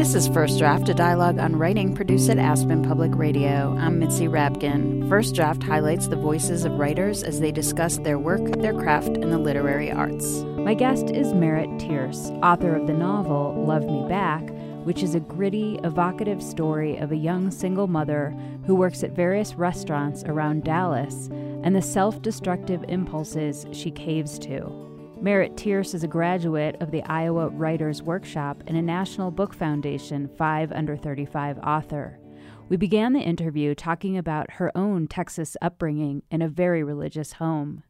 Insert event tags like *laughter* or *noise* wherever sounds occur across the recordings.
This is First Draft, a dialogue on writing produced at Aspen Public Radio. I'm Mitzi Rapkin. First Draft highlights the voices of writers as they discuss their work, their craft, and the literary arts. My guest is Merritt Tierce, author of the novel Love Me Back, which is a gritty, evocative story of a young single mother who works at various restaurants around Dallas and the self destructive impulses she caves to. Merritt Tierce is a graduate of the Iowa Writers Workshop and a National Book Foundation 5 Under 35 author. We began the interview talking about her own Texas upbringing in a very religious home.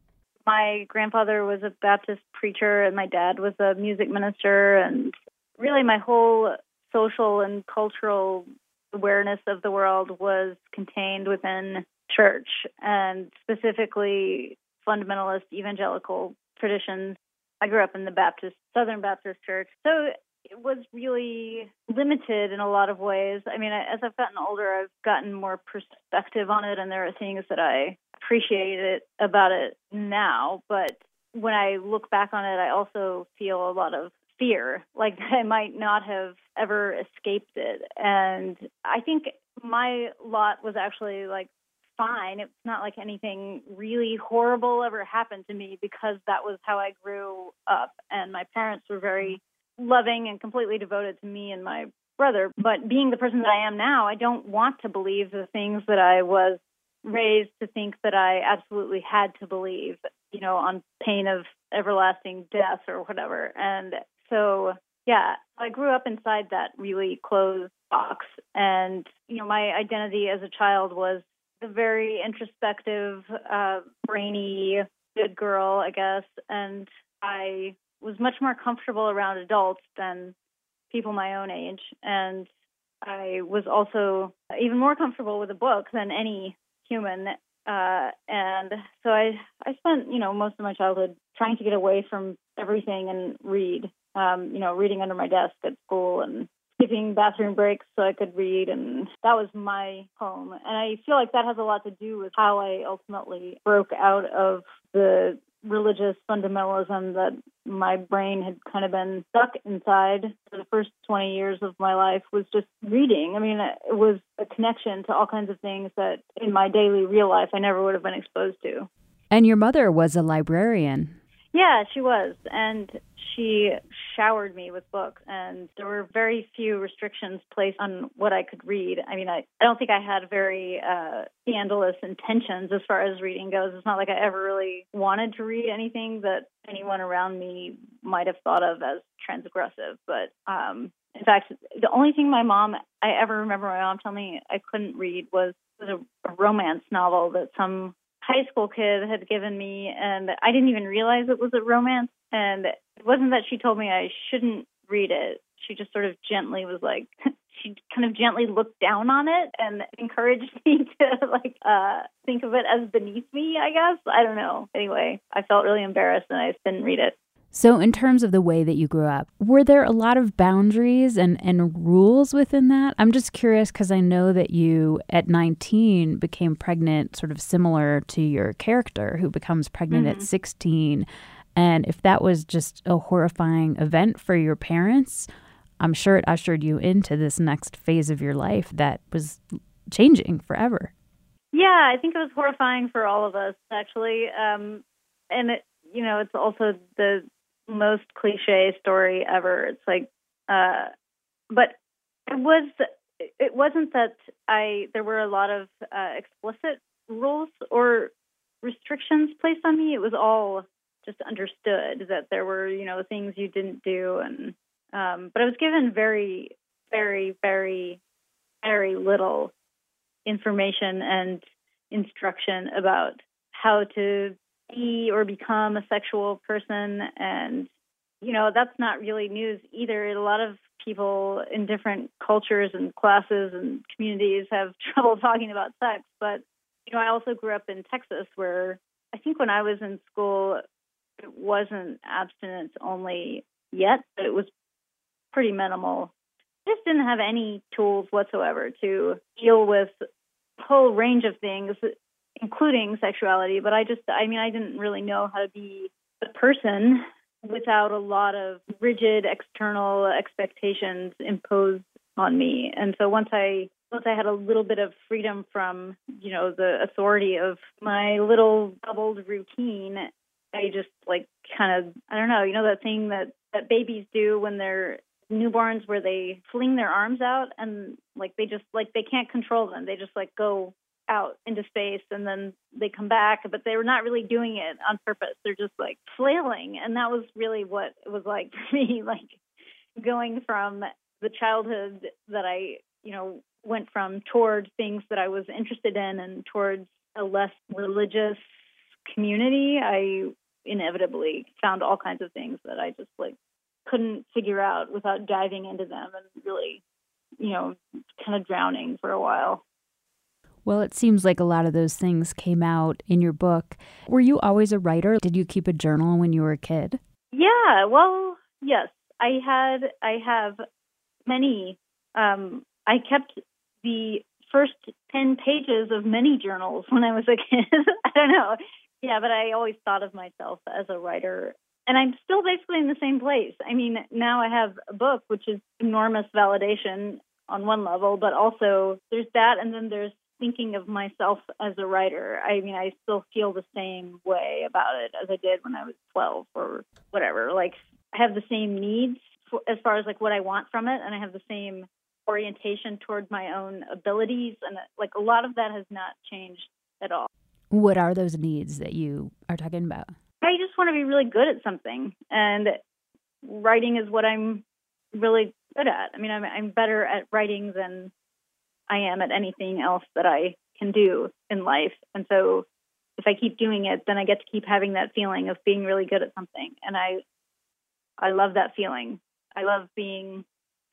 My grandfather was a Baptist preacher, and my dad was a music minister, and really my whole social and cultural awareness of the world was contained within church and specifically fundamentalist evangelical traditions. I grew up in the Baptist, Southern Baptist Church. So it was really limited in a lot of ways. I mean, as I've gotten older, I've gotten more perspective on it, and there are things that I appreciate it about it now. But when I look back on it, I also feel a lot of fear, like that *laughs* I might not have ever escaped it. And I think my lot was actually like fine. It's not like anything really horrible ever happened to me because that was how I grew up. And my parents were very loving and completely devoted to me and my brother. But being the person that I am now, I don't want to believe the things that I was raised to think that I absolutely had to believe, you know, on pain of everlasting death or whatever. And so, yeah, I grew up inside that really closed box. And, you know, my identity as a child was a very introspective, uh, brainy, good girl, I guess. And I was much more comfortable around adults than people my own age. And I was also even more comfortable with a book than any human. Uh, and so I, I spent, you know, most of my childhood trying to get away from everything and read, um, you know, reading under my desk at school and skipping bathroom breaks so I could read, and that was my home. And I feel like that has a lot to do with how I ultimately broke out of the religious fundamentalism that my brain had kind of been stuck inside for the first 20 years of my life was just reading. I mean, it was a connection to all kinds of things that in my daily real life I never would have been exposed to. And your mother was a librarian. Yeah, she was. And she showered me with books, and there were very few restrictions placed on what I could read. I mean, I, I don't think I had very uh, scandalous intentions as far as reading goes. It's not like I ever really wanted to read anything that anyone around me might have thought of as transgressive. But um, in fact, the only thing my mom, I ever remember my mom telling me I couldn't read was, was a, a romance novel that some high school kid had given me, and I didn't even realize it was a romance. And it wasn't that she told me I shouldn't read it. She just sort of gently was like, *laughs* she kind of gently looked down on it and encouraged *laughs* me to like uh think of it as beneath me, I guess. I don't know. Anyway, I felt really embarrassed and I just didn't read it. So, in terms of the way that you grew up, were there a lot of boundaries and, and rules within that? I'm just curious because I know that you, at 19, became pregnant, sort of similar to your character who becomes pregnant mm-hmm. at 16. And if that was just a horrifying event for your parents, I'm sure it ushered you into this next phase of your life that was changing forever. Yeah, I think it was horrifying for all of us, actually. Um, and it, you know, it's also the most cliche story ever. It's like, uh, but it was. It wasn't that I. There were a lot of uh, explicit rules or restrictions placed on me. It was all just understood that there were, you know, things you didn't do, and um, but I was given very, very, very, very little information and instruction about how to be or become a sexual person. And you know that's not really news either. A lot of people in different cultures and classes and communities have *laughs* trouble talking about sex. But you know i also grew up in texas where i think when i was in school it wasn't abstinence only yet but it was pretty minimal just didn't have any tools whatsoever to deal with a whole range of things including sexuality, but I just, I mean, I didn't really know how to be a person without a lot of rigid external expectations imposed on me. And so once I once I had a little bit of freedom from, you know, the authority of my little bubbled routine, I just like kind of I don't know, you know that thing that that babies do when they're newborns where they fling their arms out and like they just like they can't control them. They just like go out into space and then they come back, but they were not really doing it on purpose. They're just like flailing. And that was really what it was like *laughs* for me, like going from the childhood that I, you know, went from towards things that I was interested in and towards a less religious community. I inevitably found all kinds of things that I just like couldn't figure out without diving into them and really, you know, kind of drowning for a while. Well, it seems like a lot of those things came out in your book. Were you always a writer? Did you keep a journal when you were a kid? Yeah, well, yes. I had I have many um I kept the first 10 pages of many journals when I was a *laughs* kid. I don't know. Yeah, but I always thought of myself as a writer and I'm still basically in the same place. I mean, now I have a book, which is enormous validation on one level, but also there's that, and then there's thinking of myself as a writer. I mean, I still feel the same way about it as I did when I was 12 or whatever. Like, I have the same needs as far as like what I want from it, and I have the same orientation toward my own abilities, and like a lot of that has not changed at all. What are those needs that you are talking about? I just want to be really good at something, and writing is what I'm really good at. I mean, I'm I'm better at writing than I am at anything else that I can do in life, and so if I keep doing it, then I get to keep having that feeling of being really good at something, and I I love that feeling. I love being.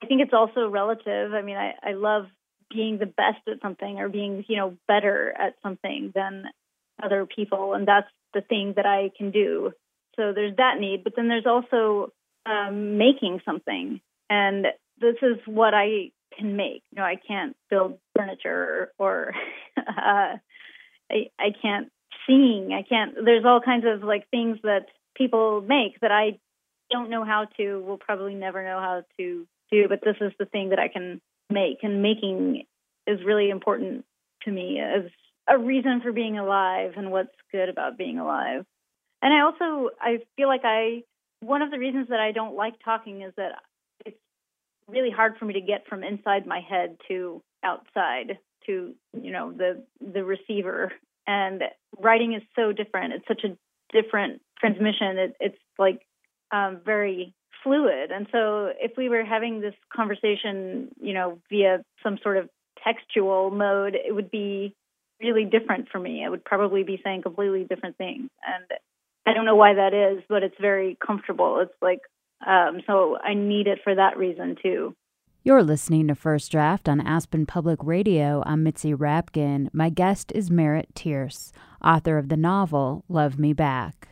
I think it's also relative. I mean, I I love being the best at something or being you know better at something than other people, and that's the thing that I can do. So there's that need, but then there's also um, making something, and this is what I can make. You know, I can't build furniture or *laughs* uh, I, I can't sing. I can't. There's all kinds of like things that people make that I don't know how to. Will probably never know how to do. But this is the thing that I can make, and making is really important to me as a reason for being alive and what's good about being alive. And I also I feel like I one of the reasons that I don't like talking is that it's really hard for me to get from inside my head to outside to you know the the receiver. And writing is so different. It's such a different transmission. It, it's like um, very fluid. And so if we were having this conversation you know via some sort of textual mode it would be really different for me. I would probably be saying completely different things. And I don't know why that is, but it's very comfortable. It's like, um, so I need it for that reason too. You're listening to First Draft on Aspen Public Radio. I'm Mitzi Rapkin. My guest is Merritt Tierce, author of the novel Love Me Back.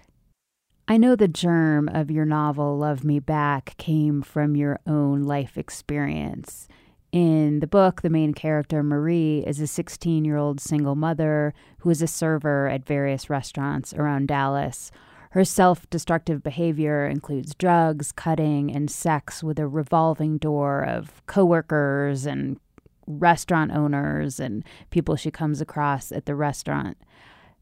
I know the germ of your novel, Love Me Back, came from your own life experience. In the book, the main character, Marie, is a 16 year old single mother who is a server at various restaurants around Dallas. Her self destructive behavior includes drugs, cutting, and sex with a revolving door of coworkers and restaurant owners and people she comes across at the restaurant.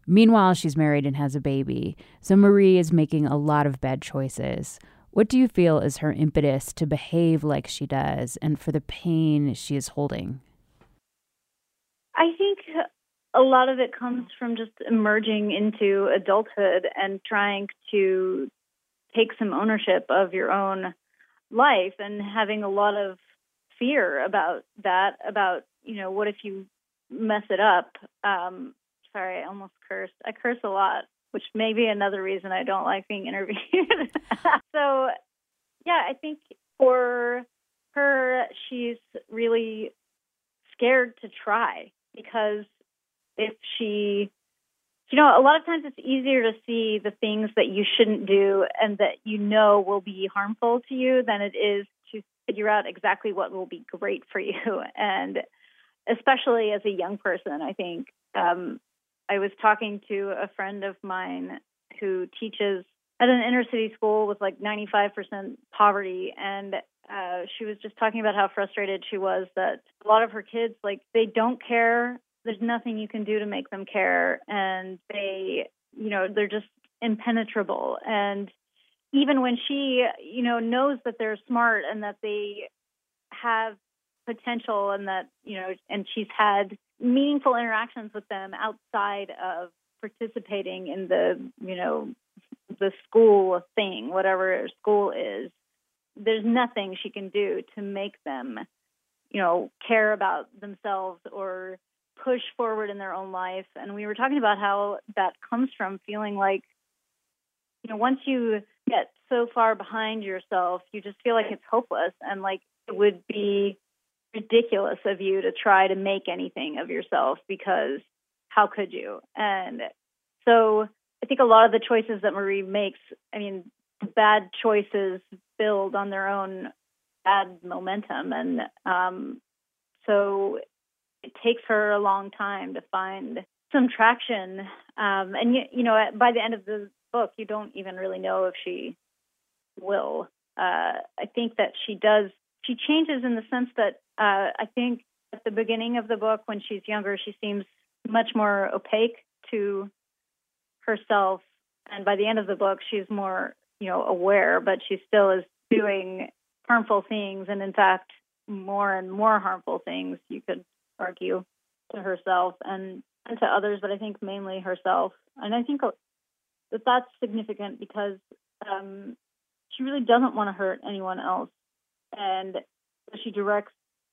Meanwhile, she's married and has a baby, so Marie is making a lot of bad choices. What do you feel is her impetus to behave like she does and for the pain she is holding? I think a lot of it comes from just emerging into adulthood and trying to take some ownership of your own life and having a lot of fear about that about you know what if you mess it up? Um sorry i almost cursed. I curse a lot which may be another reason I don't like being interviewed. *laughs* so, yeah, I think for her, she's really scared to try because if she, you know, a lot of times it's easier to see the things that you shouldn't do and that you know will be harmful to you than it is to figure out exactly what will be great for you. *laughs* And especially as a young person, I think um, I was talking to a friend of mine who teaches at an inner city school with like 95% poverty and uh, she was just talking about how frustrated she was that a lot of her kids, like, they don't care. There's nothing you can do to make them care. And they, you know, they're just impenetrable. And even when she, you know, knows that they're smart and that they have potential and that, you know, and she's had meaningful interactions with them outside of participating in the, you know, the school thing, whatever school is, there's nothing she can do to make them, you know, care about themselves or push forward in their own life. And we were talking about how that comes from feeling like, you know, once you get so far behind yourself, you just feel like it's hopeless and like it would be ridiculous of you to try to make anything of yourself because how could you? And so I think a lot of the choices that Marie makes, I mean, bad choices build on their own bad momentum. And um, so it takes her a long time to find some traction. Um, and, you, you know, by the end of the book, you don't even really know if she will. Uh, I think that she does, she changes in the sense that uh, I think at the beginning of the book, when she's younger, she seems much more opaque to herself. And by the end of the book, she's more you know aware, but she still is doing harmful things, and in fact, more and more harmful things. You could argue to herself and and to others, but I think mainly herself. And I think that that's significant because um, she really doesn't want to hurt anyone else, and she directs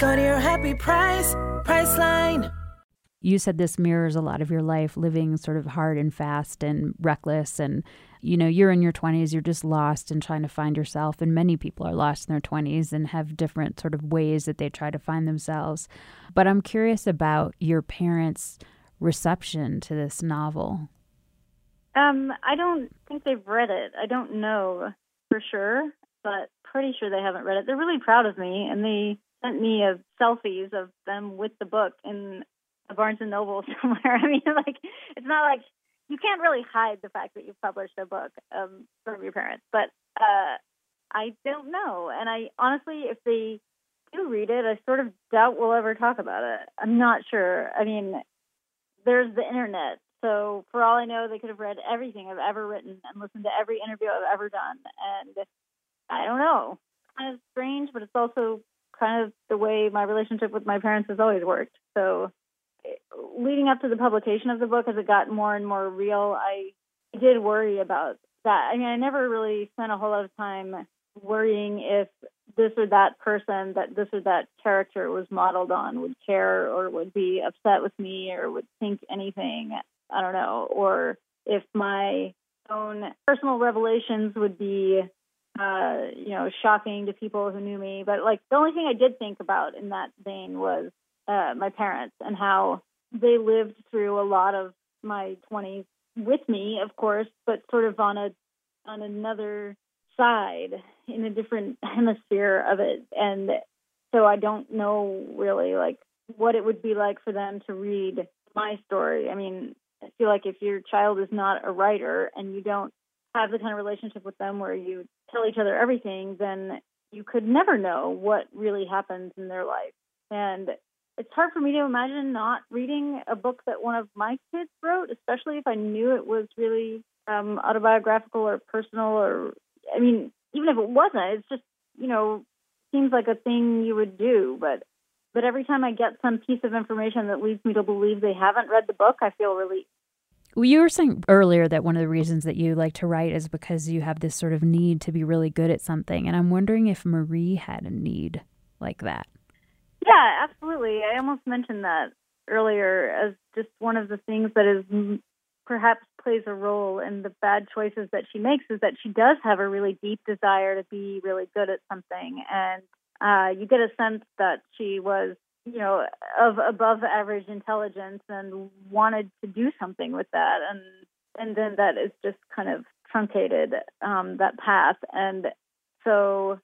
Go to your happy price, Priceline. You said this mirrors a lot of your life living sort of hard and fast and reckless. And you know you're in your 20s you're just lost and trying to find yourself. And many people are lost in their 20s and have different sort of ways that they try to find themselves. But i'm curious about your parents reception to this novel. Um i don't think they've read it. I don't know for sure but pretty sure they haven't read it. They're really proud of me and they sent me a selfies of them with the book in a Barnes and Noble *laughs* somewhere. I mean, like it's not like you can't really hide the fact that you've published a book um, from your parents. But uh, I don't know, and I honestly, if they do read it, I sort of doubt we'll ever talk about it. I'm not sure. I mean, there's the internet, so for all I know, they could have read everything I've ever written and listened to every interview I've ever done, and I don't know. Kind of strange, but it's also kind of the way my relationship with my parents has always worked. So leading up to the publication of the book, as it got more and more real, I did worry about that. I mean, I never really spent a whole lot of time worrying if this or that person that this or that character was modeled on would care or would be upset with me or would think anything. I don't know. Or if my own personal revelations would be, uh, you know, shocking to people who knew me. But like the only thing I did think about in that vein was uh, my parents and how they lived through a lot of my 20s with me, of course, but sort of on a on another side in a different *laughs* hemisphere of it, and so I don't know really like what it would be like for them to read my story. I mean, I feel like if your child is not a writer and you don't have the kind of relationship with them where you tell each other everything, then you could never know what really happens in their life. And it's hard for me to imagine not reading a book that one of my kids wrote, especially if I knew it was really um, autobiographical or personal. Or, I mean, even if it wasn't, it's just you know seems like a thing you would do. But but every time I get some piece of information that leads me to believe they haven't read the book, I feel relieved. Well, you were saying earlier that one of the reasons that you like to write is because you have this sort of need to be really good at something. And I'm wondering if Marie had a need like that. Yeah, absolutely. I almost mentioned that earlier as just one of the things that is perhaps plays a role in the bad choices that she makes is that she does have a really deep desire to be really good at something and uh, you get a sense that she was, you know, of above average intelligence and wanted to do something with that, and and then that is just kind of truncated um, that path, and so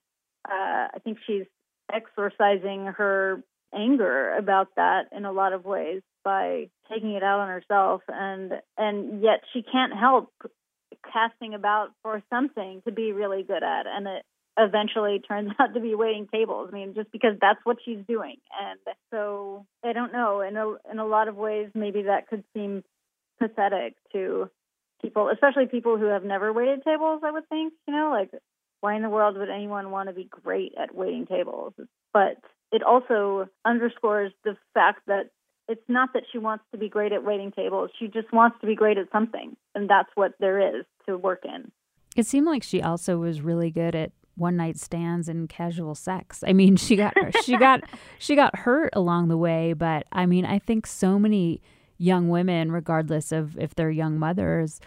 uh, I think she's exorcising her anger about that in a lot of ways by taking it out on herself. And and yet she can't help casting about for something to be really good at. And it eventually *laughs* turns out to be waiting tables i mean just because that's what she's doing and so i don't know in a in a lot of ways maybe that could seem pathetic to people especially people who have never waited tables i would think you know like why in the world would anyone want to be great at waiting tables but it also underscores the fact that it's not that she wants to be great at waiting tables. She just wants to be great at something. And that's what there is to work in. It seemed like she also was really good at one night stands and casual sex. I mean, she got she *laughs* got she got hurt along the way, but I mean, I think so many young women regardless of if they're young mothers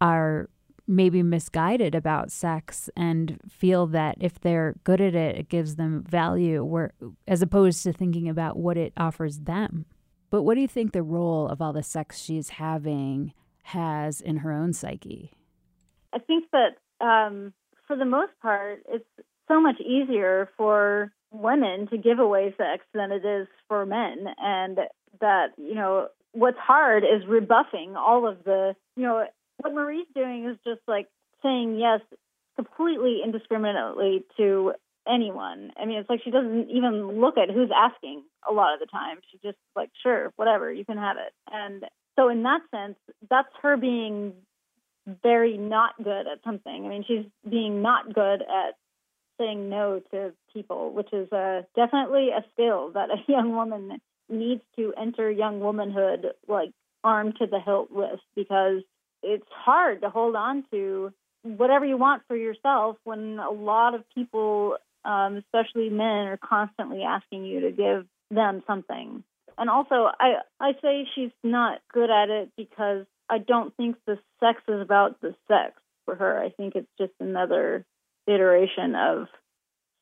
are maybe misguided about sex and feel that if they're good at it it gives them value where as opposed to thinking about what it offers them but what do you think the role of all the sex she's having has in her own psyche i think that um, for the most part it's so much easier for women to give away sex than it is for men and that you know what's hard is rebuffing all of the you know what Marie's doing is just like saying yes completely indiscriminately to anyone. I mean, it's like she doesn't even look at who's asking a lot of the time. She just like, sure, whatever, you can have it. And so in that sense, that's her being very not good at something. I mean, she's being not good at saying no to people, which is uh, definitely a skill that a *laughs* young woman needs to enter young womanhood like armed to the hilt with because it's hard to hold on to whatever you want for yourself when a lot of people, um, especially men, are constantly asking you to give them something. And also, I I say she's not good at it because I don't think the sex is about the sex for her. I think it's just another iteration of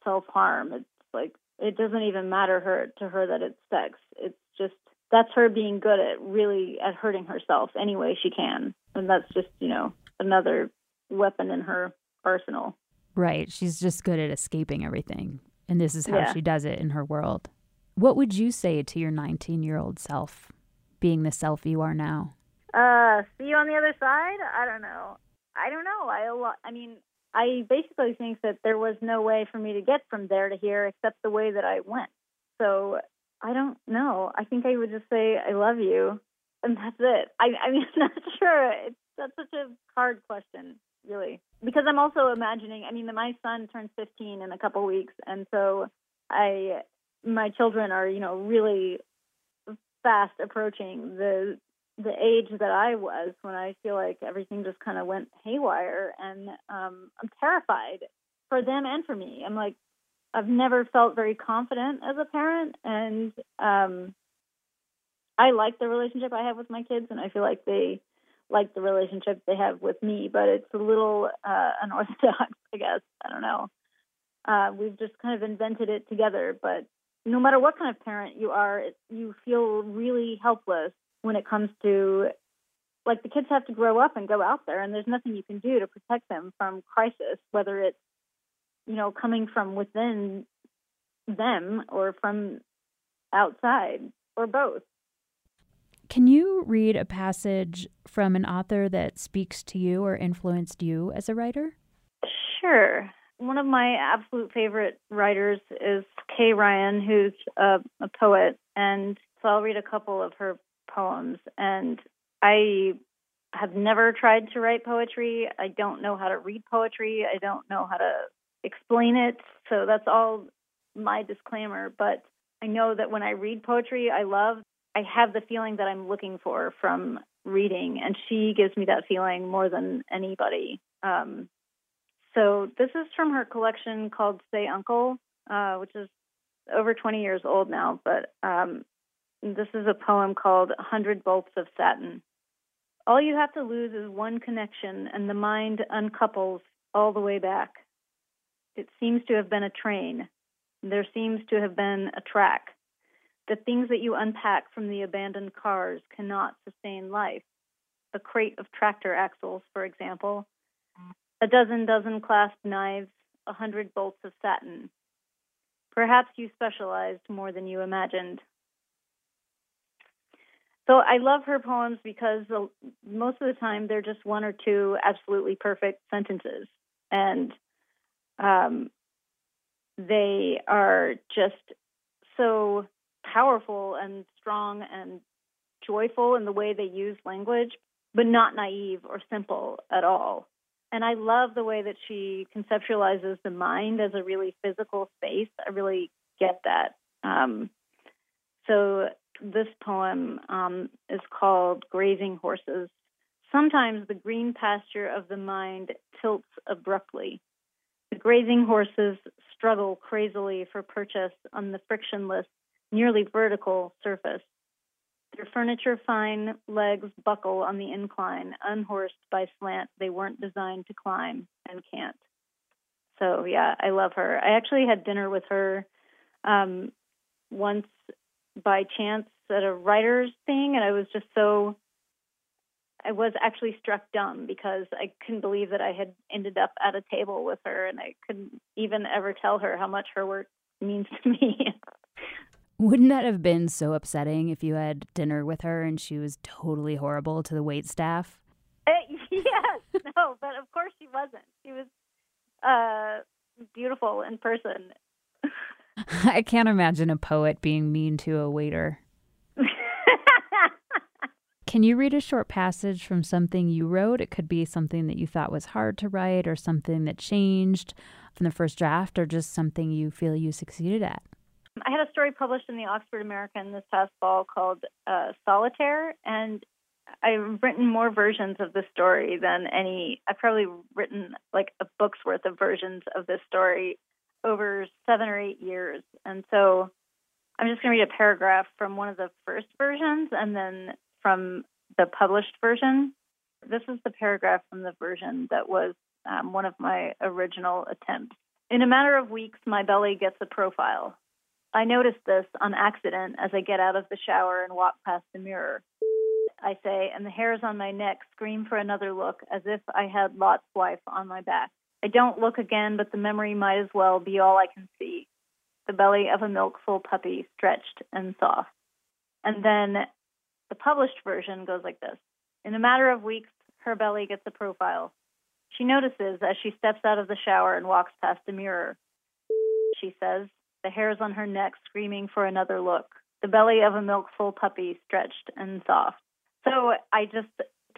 self harm. It's like it doesn't even matter her to her that it's sex. It's just that's her being good at really at hurting herself any way she can and that's just you know another weapon in her arsenal right she's just good at escaping everything and this is how yeah. she does it in her world what would you say to your 19 year old self being the self you are now uh see you on the other side i don't know i don't know i i mean i basically think that there was no way for me to get from there to here except the way that i went so i don't know i think i would just say i love you and that's it. I, I mean, *laughs* I'm not sure. It's that's such a hard question, really, because I'm also imagining. I mean, my son turns 15 in a couple weeks, and so I, my children are, you know, really fast approaching the the age that I was when I feel like everything just kind of went haywire, and um, I'm terrified for them and for me. I'm like, I've never felt very confident as a parent, and um, I like the relationship I have with my kids, and I feel like they like the relationship they have with me. But it's a little uh, unorthodox, *laughs* I guess. I don't know. Uh, we've just kind of invented it together. But no matter what kind of parent you are, you feel really helpless when it comes to like the kids have to grow up and go out there, and there's nothing you can do to protect them from crisis, whether it's you know coming from within them or from outside or both. Can you read a passage from an author that speaks to you or influenced you as a writer? Sure. One of my absolute favorite writers is Kay Ryan, who's a, a poet, and so I'll read a couple of her poems. And I have never tried to write poetry. I don't know how to read poetry. I don't know how to explain it. So that's all my disclaimer. But I know that when I read poetry, I love I have the feeling that I'm looking for from reading, and she gives me that feeling more than anybody. Um, so this is from her collection called Say Uncle, uh, which is over 20 years old now, but um, this is a poem called A 100 Bolts of Satin. All you have to lose is one connection, and the mind uncouples all the way back. It seems to have been a train. There seems to have been a track. The things that you unpack from the abandoned cars cannot sustain life. A crate of tractor axles, for example, a dozen dozen clasp knives, a hundred bolts of satin. Perhaps you specialized more than you imagined. So I love her poems because most of the time they're just one or two absolutely perfect sentences, and um, they are just so powerful and strong and joyful in the way they use language, but not naive or simple at all. And I love the way that she conceptualizes the mind as a really physical space. I really get that. Um, so this poem um, is called Grazing Horses. Sometimes the green pasture of the mind tilts abruptly. The grazing horses struggle crazily for purchase on the frictionless, nearly vertical surface. Their furniture fine legs buckle on the incline, unhorsed by slant they weren't designed to climb and can't. So, yeah, I love her. I actually had dinner with her um, once by chance at a writer's thing, and I was just so. I was actually struck dumb because I couldn't believe that I had ended up at a table with her, and I couldn't even ever tell her how much her work means to me. Wouldn't that have been so upsetting if you had dinner with her and she was totally horrible to the wait staff? Uh, *laughs* yes, no, but of course she wasn't. She was uh, beautiful in person. *laughs* I can't imagine a poet being mean to a waiter. *laughs* Can you read a short passage from something you wrote? It could be something that you thought was hard to write, or something that changed from the first draft, or just something you feel you succeeded at. I had a story published in the Oxford American this past fall called uh, Solitaire, and I've written more versions of this story than any. I've probably written like a book's worth of versions of this story over seven or eight years. And so I'm just going to read a paragraph from one of the first versions and then from the published version. This is the paragraph from the version that was um, one of my original attempts. In a matter of weeks, my belly gets a profile. I notice this on accident as I get out of the shower and walk past the mirror. I say, and the hairs on my neck scream for another look as if I had Lot's wife on my back. I don't look again, but the memory might as well be all I can see the belly of a milkful puppy, stretched and soft. And then the published version goes like this In a matter of weeks, her belly gets a profile. She notices as she steps out of the shower and walks past a mirror. She says, the hairs on her neck screaming for another look, the belly of a milkful puppy stretched and soft. So I just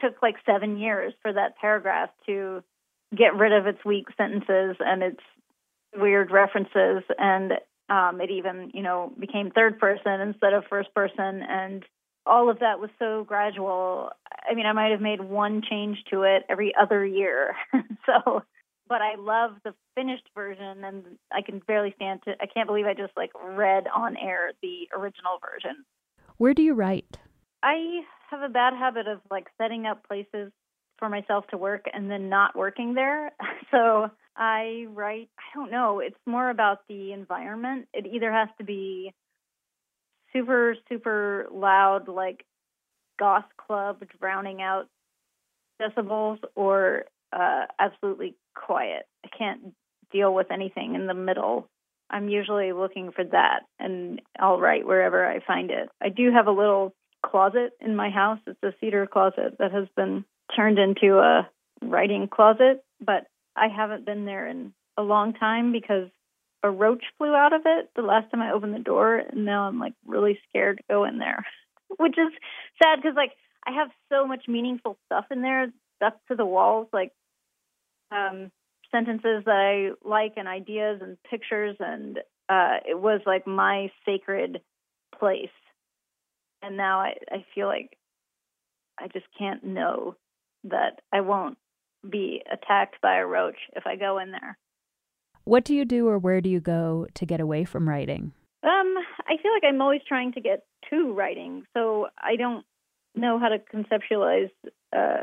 took like seven years for that paragraph to get rid of its weak sentences and its weird references. And um, it even you know became third person instead of first person. And all of that was so gradual. I mean i might have made one change to it every other year. *laughs* So but i love the finished version and i can barely stand to i can't believe i just like read on air the original version. Where do you write? I have a bad habit of like setting up places for myself to work and then not working there. *laughs* So I write, I don't know, it's more about the environment. It either has to be super, super loud, like goth club drowning out decibels, or uh, absolutely quiet. I can't deal with anything in the middle. I'm usually looking for that, and I'll write wherever I find it. I do have a little closet in my house. It's a cedar closet that has been turned into a writing closet, but I haven't been there in a long time because a roach flew out of it the last time I opened the door, and now I'm like really scared to go in there, *laughs* which is sad because like I have so much meaningful stuff in there stuck to the walls, like um, sentences that I like and ideas and pictures, and uh, it was like my sacred place. And now I, I feel like I just can't know that I won't be attacked by a roach if I go in there. What do you do or where do you go to get away from writing? Um, I feel like I'm always trying to get to writing, so I don't know how to conceptualize uh,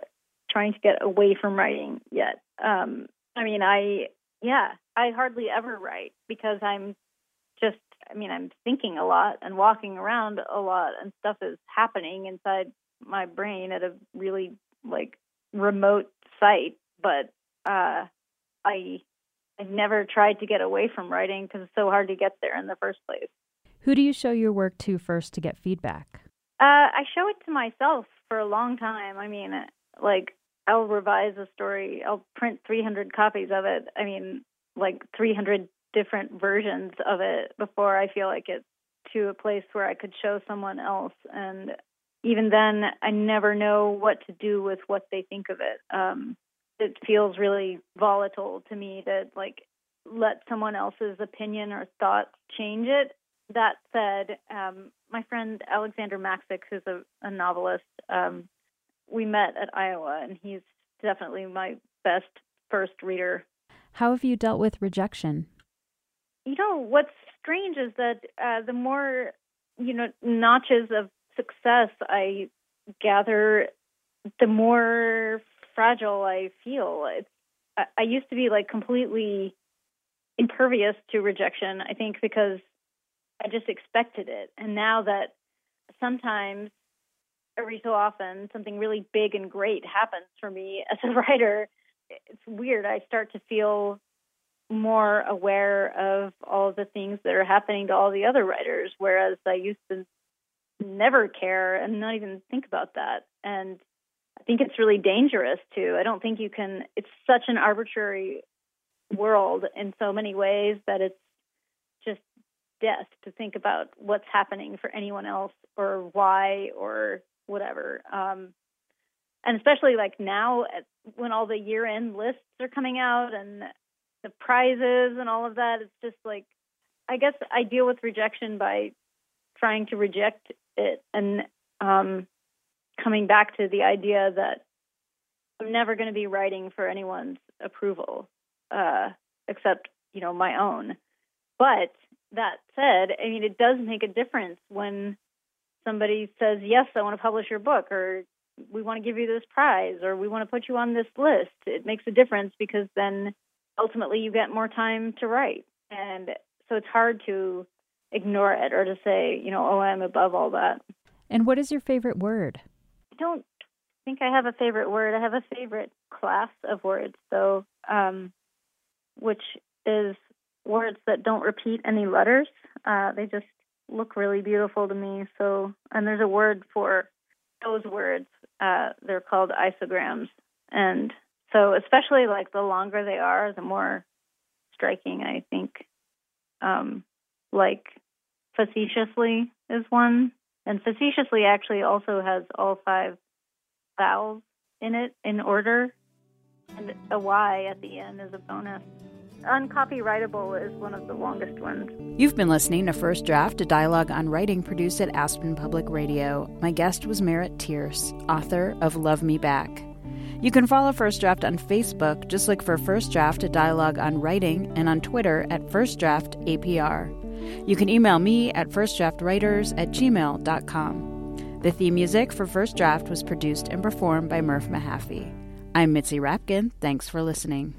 trying to get away from writing yet. Um, I mean, I yeah, I hardly ever write because I'm just, I mean, I'm thinking a lot and walking around a lot, and stuff is happening inside my brain at a really like remote site. But uh, I I've never tried to get away from writing because it's so hard to get there in the first place. Who do you show your work to first to get feedback? Uh, I show it to myself for a long time. I mean, like I'll revise a story. I'll print 300 copies of it. I mean, like 300 different versions of it before I feel like it's to a place where I could show someone else. And even then, I never know what to do with what they think of it. Um, it feels really volatile to me to like let someone else's opinion or thoughts change it. That said, um, my friend Alexander Maksik, who's a, a novelist, um, we met at Iowa, and he's definitely my best first reader. How have you dealt with rejection? You know, what's strange is that uh, the more, you know, notches of success I gather, the more fragile I feel. It's, I, I used to be like completely impervious to rejection, I think, because I just expected it. And now that sometimes, every so often, something really big and great happens for me *laughs* as a writer, it's weird. I start to feel more aware of all the things that are happening to all the other writers, whereas I used to never care and not even think about that. And I think it's really dangerous too. I don't think you can, it's such an arbitrary world in so many ways that it's just death to think about what's happening for anyone else or why or whatever. Um, and especially like now when all the year end lists are coming out and the prizes and all of that, it's just like, I guess I deal with rejection by trying to reject it and um, coming back to the idea that I'm never going to be writing for anyone's approval, uh, except you know my own. But that said, I mean, it does make a difference when somebody says, "Yes, I want to publish your book," or "We want to give you this prize," or "We want to put you on this list." It makes a difference because then ultimately you get more time to write, and so it's hard to ignore it or to say, you know, "Oh, I'm above all that." And what is your favorite word? I don't think I have a favorite word. I have a favorite class of words, though, um, which is words that don't repeat any letters. Uh, they just look really beautiful to me. So, and there's a word for those words. Uh, they're called isograms, and so especially like the longer they are, the more striking I think. Um, like facetiously is one and facetiously actually also has all five vowels in it in order, and a Y at the end is a bonus. Uncopyrightable is one of the longest ones. You've been listening to First Draft, a dialogue on writing produced at Aspen Public Radio. My guest was Merritt Tierce, author of Love Me Back. You can follow First Draft on Facebook, just look for First Draft, a dialogue on writing, and on Twitter at First Draft APR. You can email me at firstdraftwriters at gmail.com. The theme music for First Draft was produced and performed by Murph Mahaffey. I'm Mitzi Rapkin. Thanks for listening.